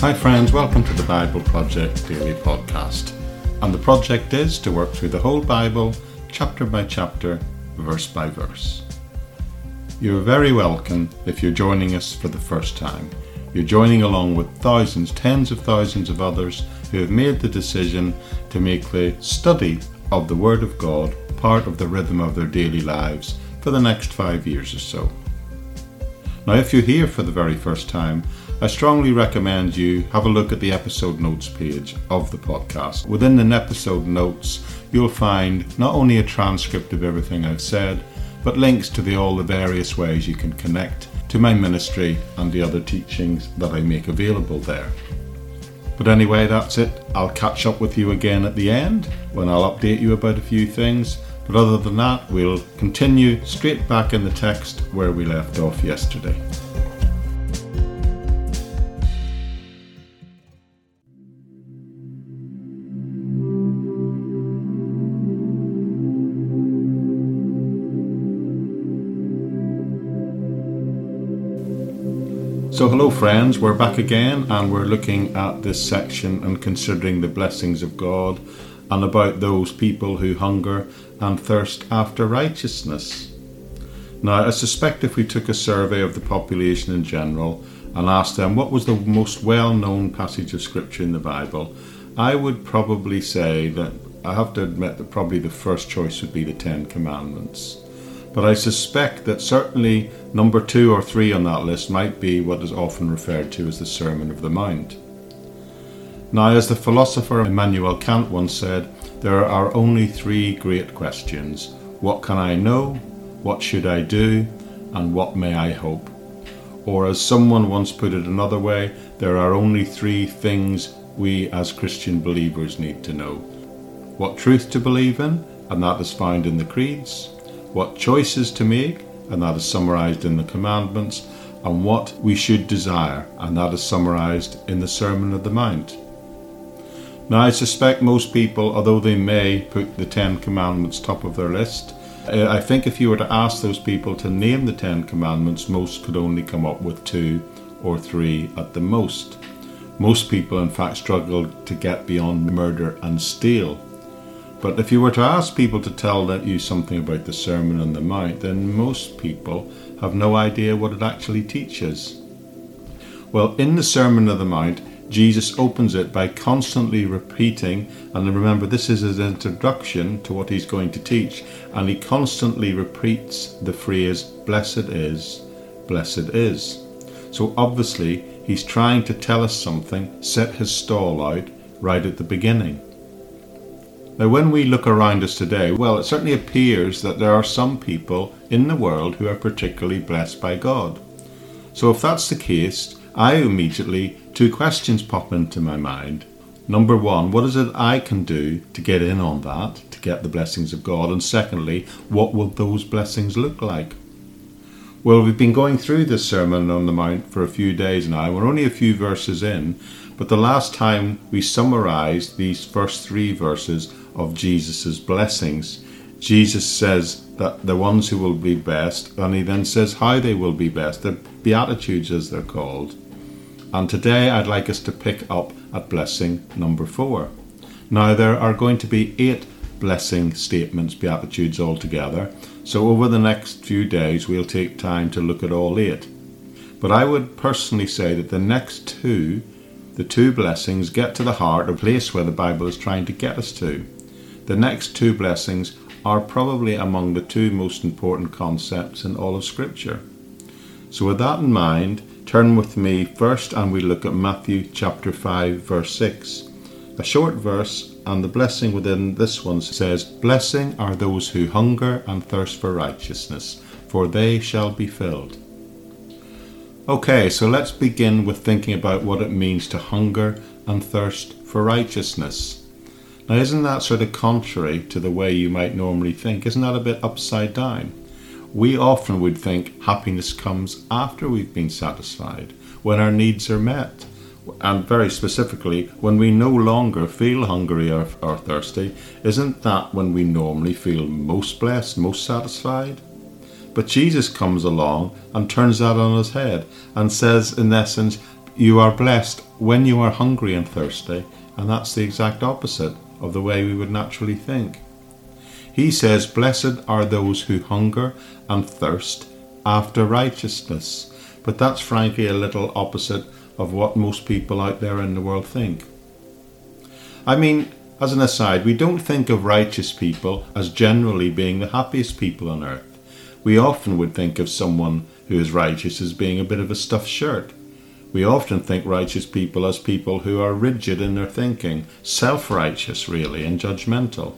Hi, friends, welcome to the Bible Project Daily Podcast. And the project is to work through the whole Bible, chapter by chapter, verse by verse. You're very welcome if you're joining us for the first time. You're joining along with thousands, tens of thousands of others who have made the decision to make the study of the Word of God part of the rhythm of their daily lives for the next five years or so. Now, if you're here for the very first time, I strongly recommend you have a look at the episode notes page of the podcast. Within the episode notes, you'll find not only a transcript of everything I've said, but links to the, all the various ways you can connect to my ministry and the other teachings that I make available there. But anyway, that's it. I'll catch up with you again at the end when I'll update you about a few things. But other than that, we'll continue straight back in the text where we left off yesterday. So, hello, friends, we're back again and we're looking at this section and considering the blessings of God and about those people who hunger and thirst after righteousness. Now, I suspect if we took a survey of the population in general and asked them what was the most well known passage of Scripture in the Bible, I would probably say that I have to admit that probably the first choice would be the Ten Commandments but I suspect that certainly number two or three on that list might be what is often referred to as the Sermon of the Mount. Now, as the philosopher Immanuel Kant once said, there are only three great questions What can I know? What should I do? And what may I hope? Or, as someone once put it another way, there are only three things we as Christian believers need to know what truth to believe in, and that is found in the creeds what choices to make, and that is summarized in the commandments, and what we should desire, and that is summarized in the Sermon of the Mount. Now, I suspect most people, although they may put the Ten Commandments top of their list, uh, I think if you were to ask those people to name the Ten Commandments, most could only come up with two or three at the most. Most people, in fact, struggle to get beyond murder and steal. But if you were to ask people to tell you something about the Sermon on the Mount, then most people have no idea what it actually teaches. Well, in the Sermon on the Mount, Jesus opens it by constantly repeating, and remember, this is his introduction to what he's going to teach, and he constantly repeats the phrase, Blessed is, blessed is. So obviously, he's trying to tell us something, set his stall out right at the beginning. Now, when we look around us today, well, it certainly appears that there are some people in the world who are particularly blessed by God. So, if that's the case, I immediately, two questions pop into my mind. Number one, what is it I can do to get in on that, to get the blessings of God? And secondly, what will those blessings look like? Well, we've been going through this Sermon on the Mount for a few days now. We're only a few verses in, but the last time we summarized these first three verses, of Jesus' blessings. Jesus says that the ones who will be best, and he then says how they will be best, the Beatitudes as they're called. And today I'd like us to pick up at blessing number four. Now there are going to be eight blessing statements, Beatitudes altogether, so over the next few days we'll take time to look at all eight. But I would personally say that the next two, the two blessings, get to the heart, a place where the Bible is trying to get us to. The next two blessings are probably among the two most important concepts in all of Scripture. So, with that in mind, turn with me first and we look at Matthew chapter 5, verse 6. A short verse, and the blessing within this one says, Blessing are those who hunger and thirst for righteousness, for they shall be filled. Okay, so let's begin with thinking about what it means to hunger and thirst for righteousness. Now, isn't that sort of contrary to the way you might normally think? Isn't that a bit upside down? We often would think happiness comes after we've been satisfied, when our needs are met. And very specifically, when we no longer feel hungry or, or thirsty, isn't that when we normally feel most blessed, most satisfied? But Jesus comes along and turns that on his head and says, in essence, you are blessed when you are hungry and thirsty, and that's the exact opposite of the way we would naturally think. He says, Blessed are those who hunger and thirst after righteousness. But that's frankly a little opposite of what most people out there in the world think. I mean, as an aside, we don't think of righteous people as generally being the happiest people on earth. We often would think of someone who is righteous as being a bit of a stuffed shirt. We often think righteous people as people who are rigid in their thinking, self righteous, really, and judgmental.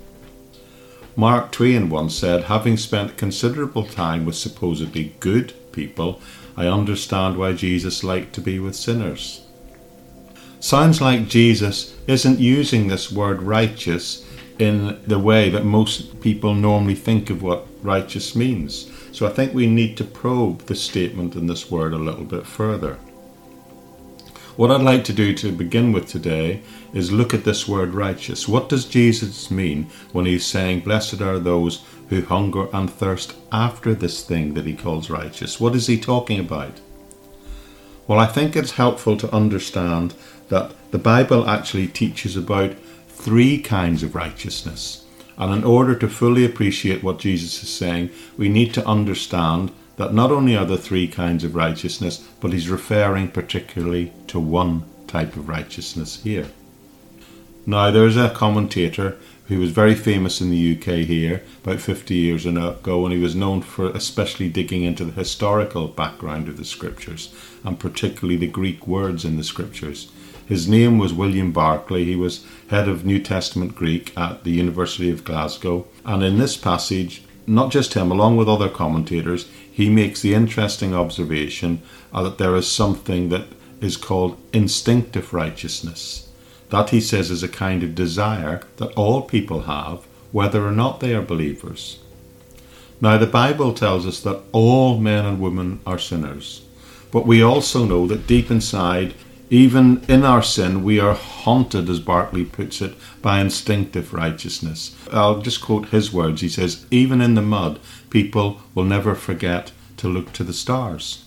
Mark Twain once said, Having spent considerable time with supposedly good people, I understand why Jesus liked to be with sinners. Sounds like Jesus isn't using this word righteous in the way that most people normally think of what righteous means. So I think we need to probe the statement in this word a little bit further. What I'd like to do to begin with today is look at this word righteous. What does Jesus mean when he's saying, Blessed are those who hunger and thirst after this thing that he calls righteous? What is he talking about? Well, I think it's helpful to understand that the Bible actually teaches about three kinds of righteousness. And in order to fully appreciate what Jesus is saying, we need to understand that not only are there three kinds of righteousness, but he's referring particularly to one type of righteousness here. Now, there's a commentator who was very famous in the UK here about 50 years ago, and he was known for especially digging into the historical background of the scriptures, and particularly the Greek words in the scriptures. His name was William Barclay. He was head of New Testament Greek at the University of Glasgow. And in this passage, not just him, along with other commentators, he makes the interesting observation uh, that there is something that is called instinctive righteousness. That, he says, is a kind of desire that all people have, whether or not they are believers. Now, the Bible tells us that all men and women are sinners, but we also know that deep inside even in our sin, we are haunted, as Barclay puts it, by instinctive righteousness. I'll just quote his words. He says, Even in the mud, people will never forget to look to the stars.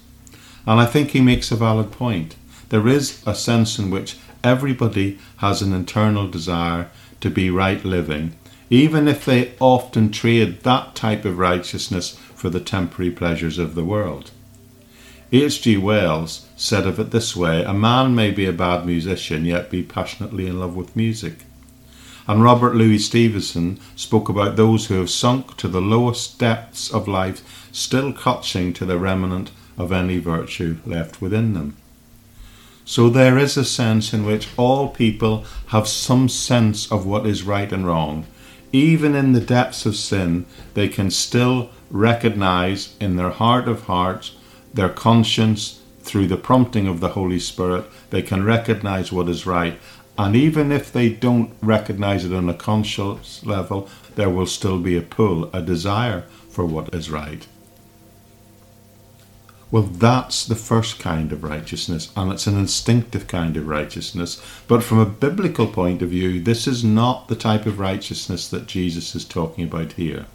And I think he makes a valid point. There is a sense in which everybody has an internal desire to be right living, even if they often trade that type of righteousness for the temporary pleasures of the world. H.G. Wells said of it this way A man may be a bad musician, yet be passionately in love with music. And Robert Louis Stevenson spoke about those who have sunk to the lowest depths of life, still clutching to the remnant of any virtue left within them. So there is a sense in which all people have some sense of what is right and wrong. Even in the depths of sin, they can still recognize in their heart of hearts their conscience, through the prompting of the Holy Spirit, they can recognize what is right. And even if they don't recognize it on a conscious level, there will still be a pull, a desire for what is right. Well, that's the first kind of righteousness, and it's an instinctive kind of righteousness. But from a biblical point of view, this is not the type of righteousness that Jesus is talking about here.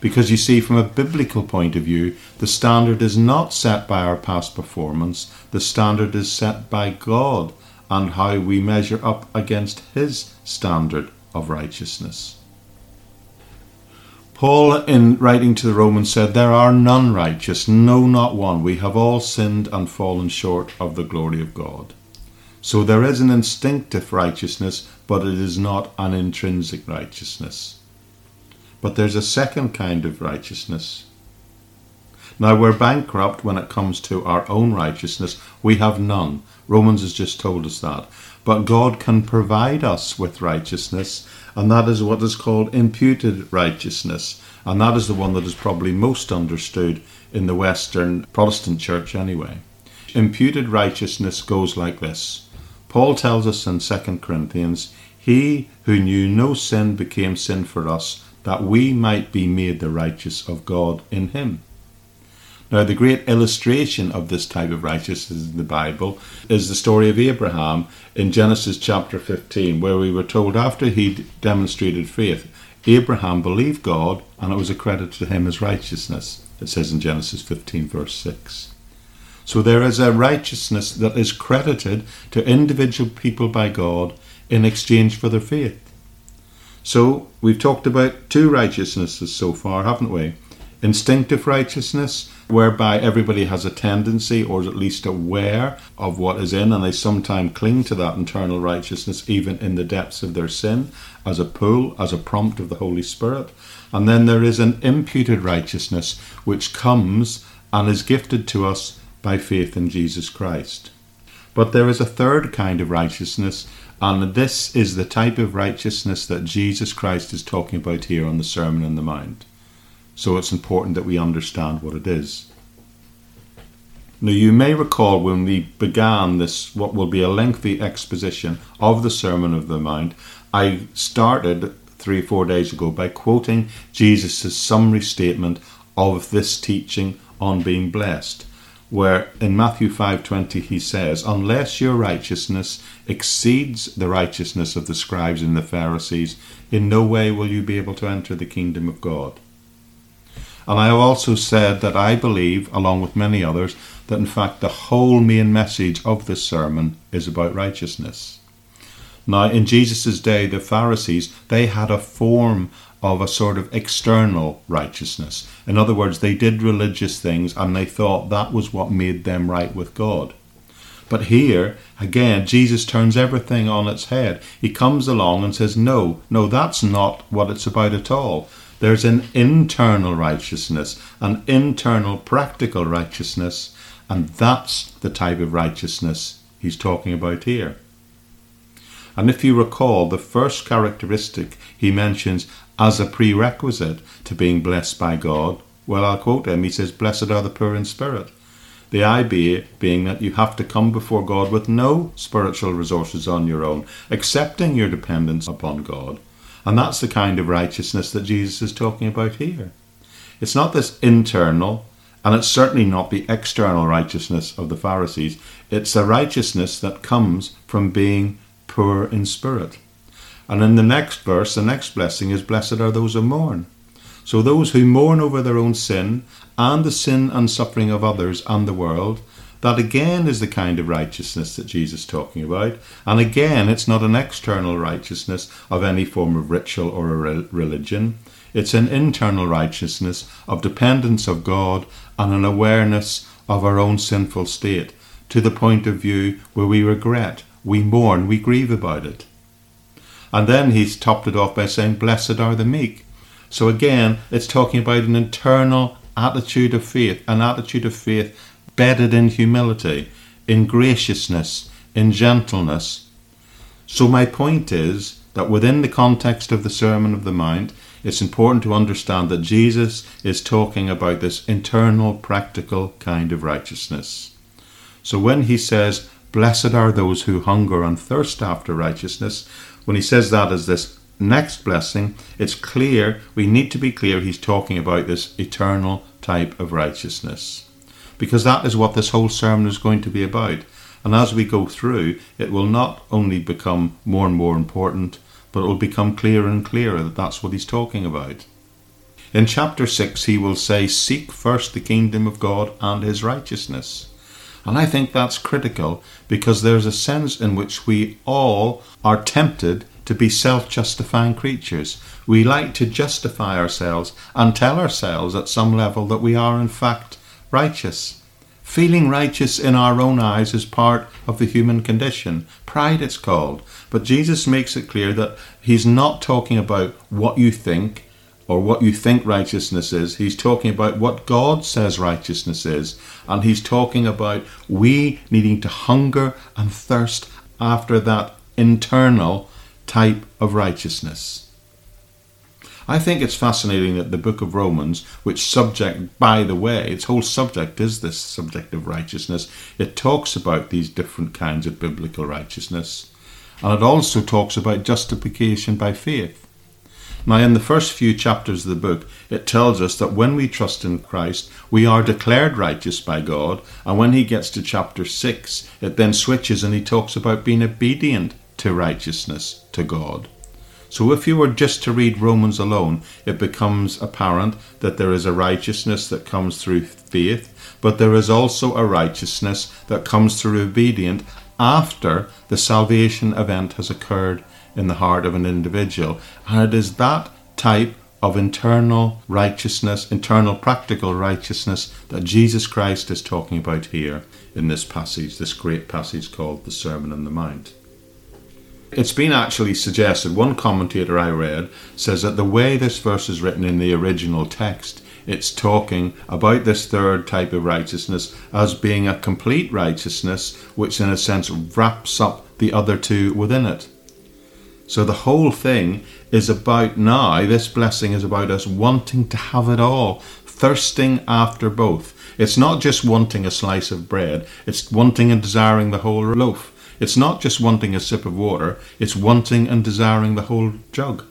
Because you see, from a biblical point of view, the standard is not set by our past performance, the standard is set by God and how we measure up against His standard of righteousness. Paul, in writing to the Romans, said, There are none righteous, no, not one. We have all sinned and fallen short of the glory of God. So there is an instinctive righteousness, but it is not an intrinsic righteousness. But there's a second kind of righteousness. Now, we're bankrupt when it comes to our own righteousness. We have none. Romans has just told us that. But God can provide us with righteousness, and that is what is called imputed righteousness. And that is the one that is probably most understood in the Western Protestant church, anyway. Imputed righteousness goes like this Paul tells us in 2 Corinthians, He who knew no sin became sin for us that we might be made the righteous of God in him. Now, the great illustration of this type of righteousness in the Bible is the story of Abraham in Genesis chapter 15, where we were told after he demonstrated faith, Abraham believed God and it was accredited to him as righteousness. It says in Genesis 15, verse 6. So there is a righteousness that is credited to individual people by God in exchange for their faith. So we've talked about two righteousnesses so far, haven't we? Instinctive righteousness, whereby everybody has a tendency or is at least aware of what is in, and they sometimes cling to that internal righteousness even in the depths of their sin as a pull, as a prompt of the Holy Spirit. And then there is an imputed righteousness which comes and is gifted to us by faith in Jesus Christ. But there is a third kind of righteousness, and this is the type of righteousness that Jesus Christ is talking about here on the Sermon on the Mount. So it's important that we understand what it is. Now, you may recall when we began this, what will be a lengthy exposition of the Sermon of the Mount, I started three or four days ago by quoting Jesus' summary statement of this teaching on being blessed where in Matthew 5:20 he says, "Unless your righteousness exceeds the righteousness of the scribes and the Pharisees, in no way will you be able to enter the kingdom of God." And I have also said that I believe, along with many others, that in fact the whole main message of this sermon is about righteousness. Now, in Jesus' day, the Pharisees, they had a form of a sort of external righteousness. In other words, they did religious things and they thought that was what made them right with God. But here, again, Jesus turns everything on its head. He comes along and says, No, no, that's not what it's about at all. There's an internal righteousness, an internal practical righteousness, and that's the type of righteousness he's talking about here. And if you recall, the first characteristic he mentions as a prerequisite to being blessed by God, well, I'll quote him. He says, Blessed are the poor in spirit. The idea being that you have to come before God with no spiritual resources on your own, accepting your dependence upon God. And that's the kind of righteousness that Jesus is talking about here. It's not this internal, and it's certainly not the external righteousness of the Pharisees. It's a righteousness that comes from being poor in spirit. And in the next verse, the next blessing is Blessed are those who mourn. So those who mourn over their own sin and the sin and suffering of others and the world, that again is the kind of righteousness that Jesus is talking about. And again, it's not an external righteousness of any form of ritual or a religion. It's an internal righteousness of dependence of God and an awareness of our own sinful state to the point of view where we regret, we mourn, we grieve about it. And then he's topped it off by saying, Blessed are the meek. So again, it's talking about an internal attitude of faith, an attitude of faith bedded in humility, in graciousness, in gentleness. So my point is that within the context of the Sermon of the Mount, it's important to understand that Jesus is talking about this internal, practical kind of righteousness. So when he says, Blessed are those who hunger and thirst after righteousness, when he says that as this next blessing, it's clear, we need to be clear, he's talking about this eternal type of righteousness. Because that is what this whole sermon is going to be about. And as we go through, it will not only become more and more important, but it will become clearer and clearer that that's what he's talking about. In chapter 6, he will say, Seek first the kingdom of God and his righteousness. And I think that's critical because there's a sense in which we all are tempted to be self justifying creatures. We like to justify ourselves and tell ourselves at some level that we are, in fact, righteous. Feeling righteous in our own eyes is part of the human condition. Pride, it's called. But Jesus makes it clear that he's not talking about what you think or what you think righteousness is. He's talking about what God says righteousness is. And he's talking about we needing to hunger and thirst after that internal type of righteousness. I think it's fascinating that the book of Romans, which subject, by the way, its whole subject is this subject of righteousness, it talks about these different kinds of biblical righteousness. And it also talks about justification by faith. Now, in the first few chapters of the book, it tells us that when we trust in Christ, we are declared righteous by God. And when he gets to chapter 6, it then switches and he talks about being obedient to righteousness to God. So if you were just to read Romans alone, it becomes apparent that there is a righteousness that comes through faith, but there is also a righteousness that comes through obedience after the salvation event has occurred in the heart of an individual. And it is that type of internal righteousness, internal practical righteousness that Jesus Christ is talking about here in this passage, this great passage called the Sermon on the Mount. It's been actually suggested, one commentator I read says that the way this verse is written in the original text, it's talking about this third type of righteousness as being a complete righteousness, which in a sense wraps up the other two within it. So the whole thing is about now, this blessing is about us wanting to have it all, thirsting after both. It's not just wanting a slice of bread, it's wanting and desiring the whole loaf. It's not just wanting a sip of water, it's wanting and desiring the whole jug.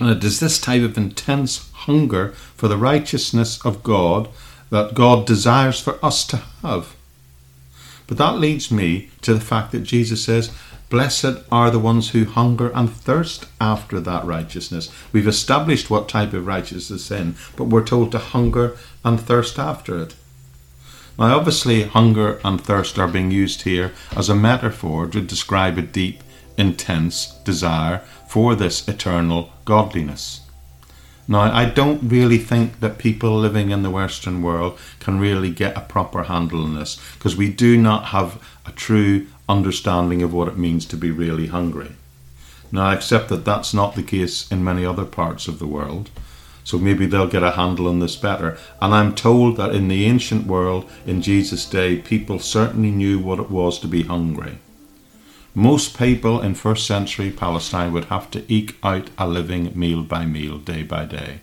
And it is this type of intense hunger for the righteousness of God that God desires for us to have. But that leads me to the fact that Jesus says, Blessed are the ones who hunger and thirst after that righteousness. We've established what type of righteousness is in, but we're told to hunger and thirst after it. Now, obviously, hunger and thirst are being used here as a metaphor to describe a deep, intense desire for this eternal godliness. Now, I don't really think that people living in the Western world can really get a proper handle on this because we do not have a true understanding of what it means to be really hungry. Now, I accept that that's not the case in many other parts of the world. So maybe they'll get a handle on this better. And I'm told that in the ancient world, in Jesus' day, people certainly knew what it was to be hungry. Most people in first century Palestine would have to eke out a living meal by meal, day by day.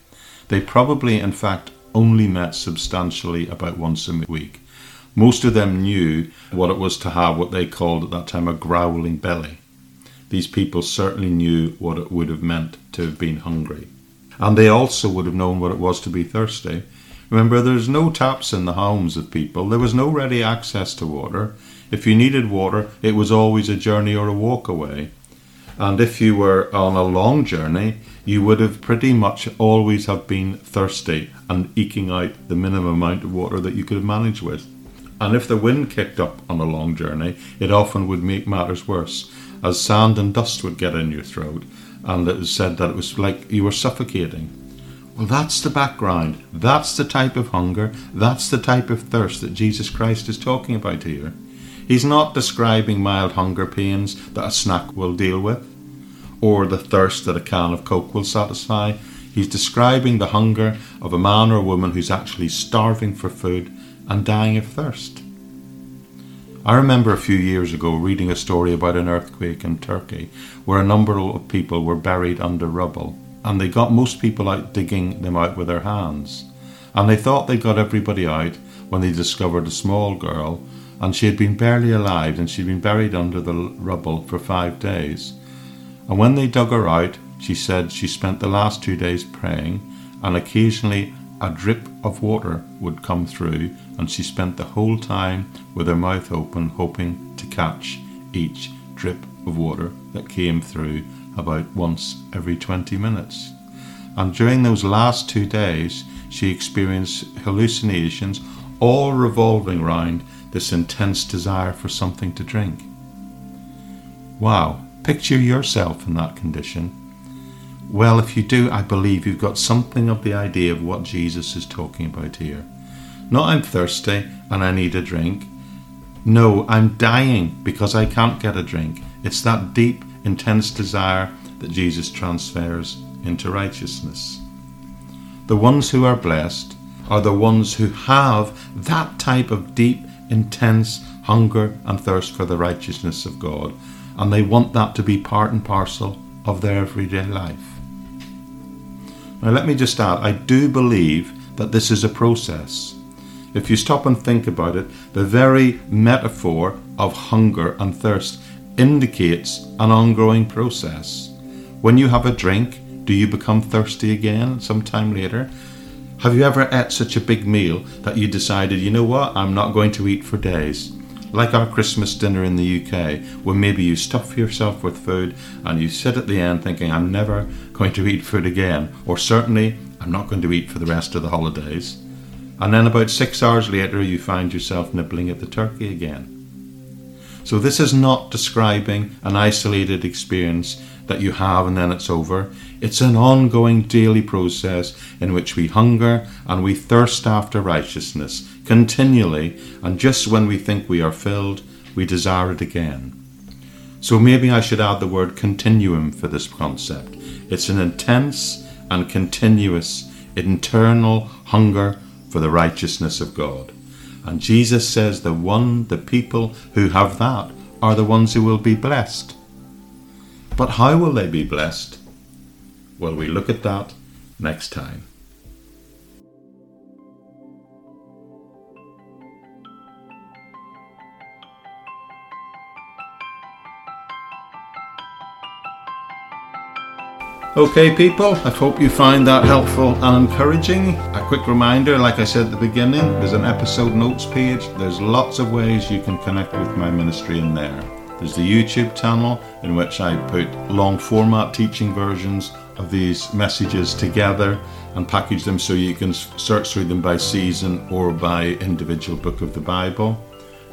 They probably, in fact, only met substantially about once a week. Most of them knew what it was to have what they called at that time a growling belly. These people certainly knew what it would have meant to have been hungry and they also would have known what it was to be thirsty. Remember, there's no taps in the homes of people, there was no ready access to water. If you needed water, it was always a journey or a walk away. And if you were on a long journey, you would have pretty much always have been thirsty and eking out the minimum amount of water that you could have managed with. And if the wind kicked up on a long journey, it often would make matters worse, as sand and dust would get in your throat, and it was said that it was like you were suffocating. Well, that's the background. That's the type of hunger. That's the type of thirst that Jesus Christ is talking about here. He's not describing mild hunger pains that a snack will deal with, or the thirst that a can of Coke will satisfy. He's describing the hunger of a man or a woman who's actually starving for food and dying of thirst. I remember a few years ago reading a story about an earthquake in Turkey where a number of people were buried under rubble and they got most people out digging them out with their hands. And they thought they got everybody out when they discovered a small girl and she had been barely alive and she'd been buried under the rubble for five days. And when they dug her out, she said she spent the last two days praying and occasionally a drip of water would come through, and she spent the whole time with her mouth open, hoping to catch each drip of water that came through about once every 20 minutes. And during those last two days, she experienced hallucinations, all revolving round this intense desire for something to drink. Wow, picture yourself in that condition well, if you do, I believe you've got something of the idea of what Jesus is talking about here. Not I'm thirsty and I need a drink. No, I'm dying because I can't get a drink. It's that deep, intense desire that Jesus transfers into righteousness. The ones who are blessed are the ones who have that type of deep, intense hunger and thirst for the righteousness of God, and they want that to be part and parcel of their everyday life. Now, let me just add, I do believe that this is a process. If you stop and think about it, the very metaphor of hunger and thirst indicates an ongoing process. When you have a drink, do you become thirsty again sometime later? Have you ever ate such a big meal that you decided, you know what, I'm not going to eat for days? Like our Christmas dinner in the UK, where maybe you stuff yourself with food and you sit at the end thinking, I'm never going to eat food again, or certainly I'm not going to eat for the rest of the holidays. And then about six hours later, you find yourself nibbling at the turkey again. So, this is not describing an isolated experience that you have and then it's over. It's an ongoing daily process in which we hunger and we thirst after righteousness continually, and just when we think we are filled, we desire it again. So maybe I should add the word continuum for this concept. It's an intense and continuous internal hunger for the righteousness of God. And Jesus says the one, the people who have that are the ones who will be blessed. But how will they be blessed? Well, we look at that next time. Okay, people, I hope you find that helpful and encouraging. A quick reminder, like I said at the beginning, there's an episode notes page. There's lots of ways you can connect with my ministry in there. There's the YouTube channel in which I put long format teaching versions of these messages together and package them so you can search through them by season or by individual book of the Bible.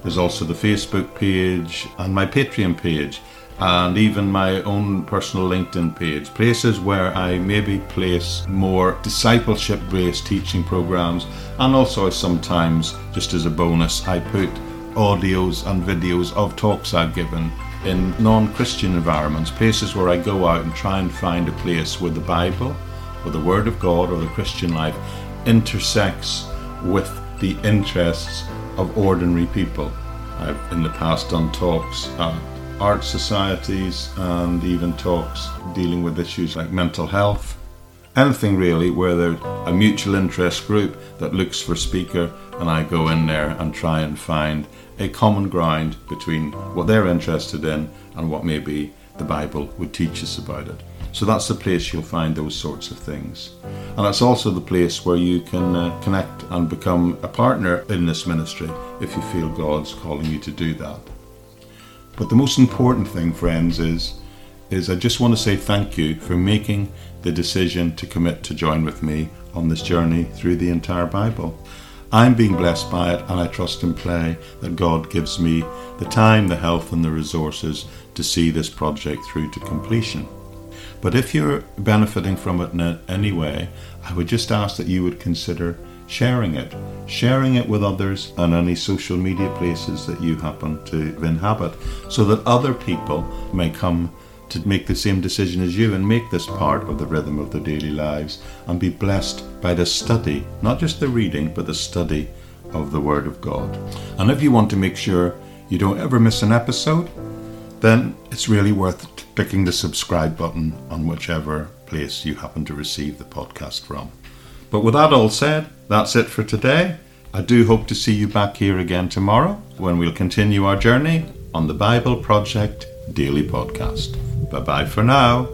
There's also the Facebook page and my Patreon page and even my own personal LinkedIn page, places where I maybe place more discipleship based teaching programs, and also sometimes, just as a bonus, I put audios and videos of talks I've given in non Christian environments, places where I go out and try and find a place where the Bible or the Word of God or the Christian life intersects with the interests of ordinary people. I've in the past done talks at art societies and even talks dealing with issues like mental health. Anything really where there's a mutual interest group that looks for speaker and I go in there and try and find a common ground between what they're interested in and what maybe the Bible would teach us about it. So that's the place you'll find those sorts of things. And that's also the place where you can uh, connect and become a partner in this ministry if you feel God's calling you to do that. But the most important thing, friends, is is I just want to say thank you for making the decision to commit to join with me on this journey through the entire Bible. I'm being blessed by it, and I trust and pray that God gives me the time, the health, and the resources to see this project through to completion. But if you're benefiting from it in any way, I would just ask that you would consider sharing it, sharing it with others on any social media places that you happen to inhabit, so that other people may come to make the same decision as you and make this part of the rhythm of their daily lives and be blessed by the study, not just the reading, but the study of the Word of God. And if you want to make sure you don't ever miss an episode, then it's really worth clicking the subscribe button on whichever place you happen to receive the podcast from. But with that all said, that's it for today. I do hope to see you back here again tomorrow when we'll continue our journey on the Bible Project Daily Podcast. Bye bye for now.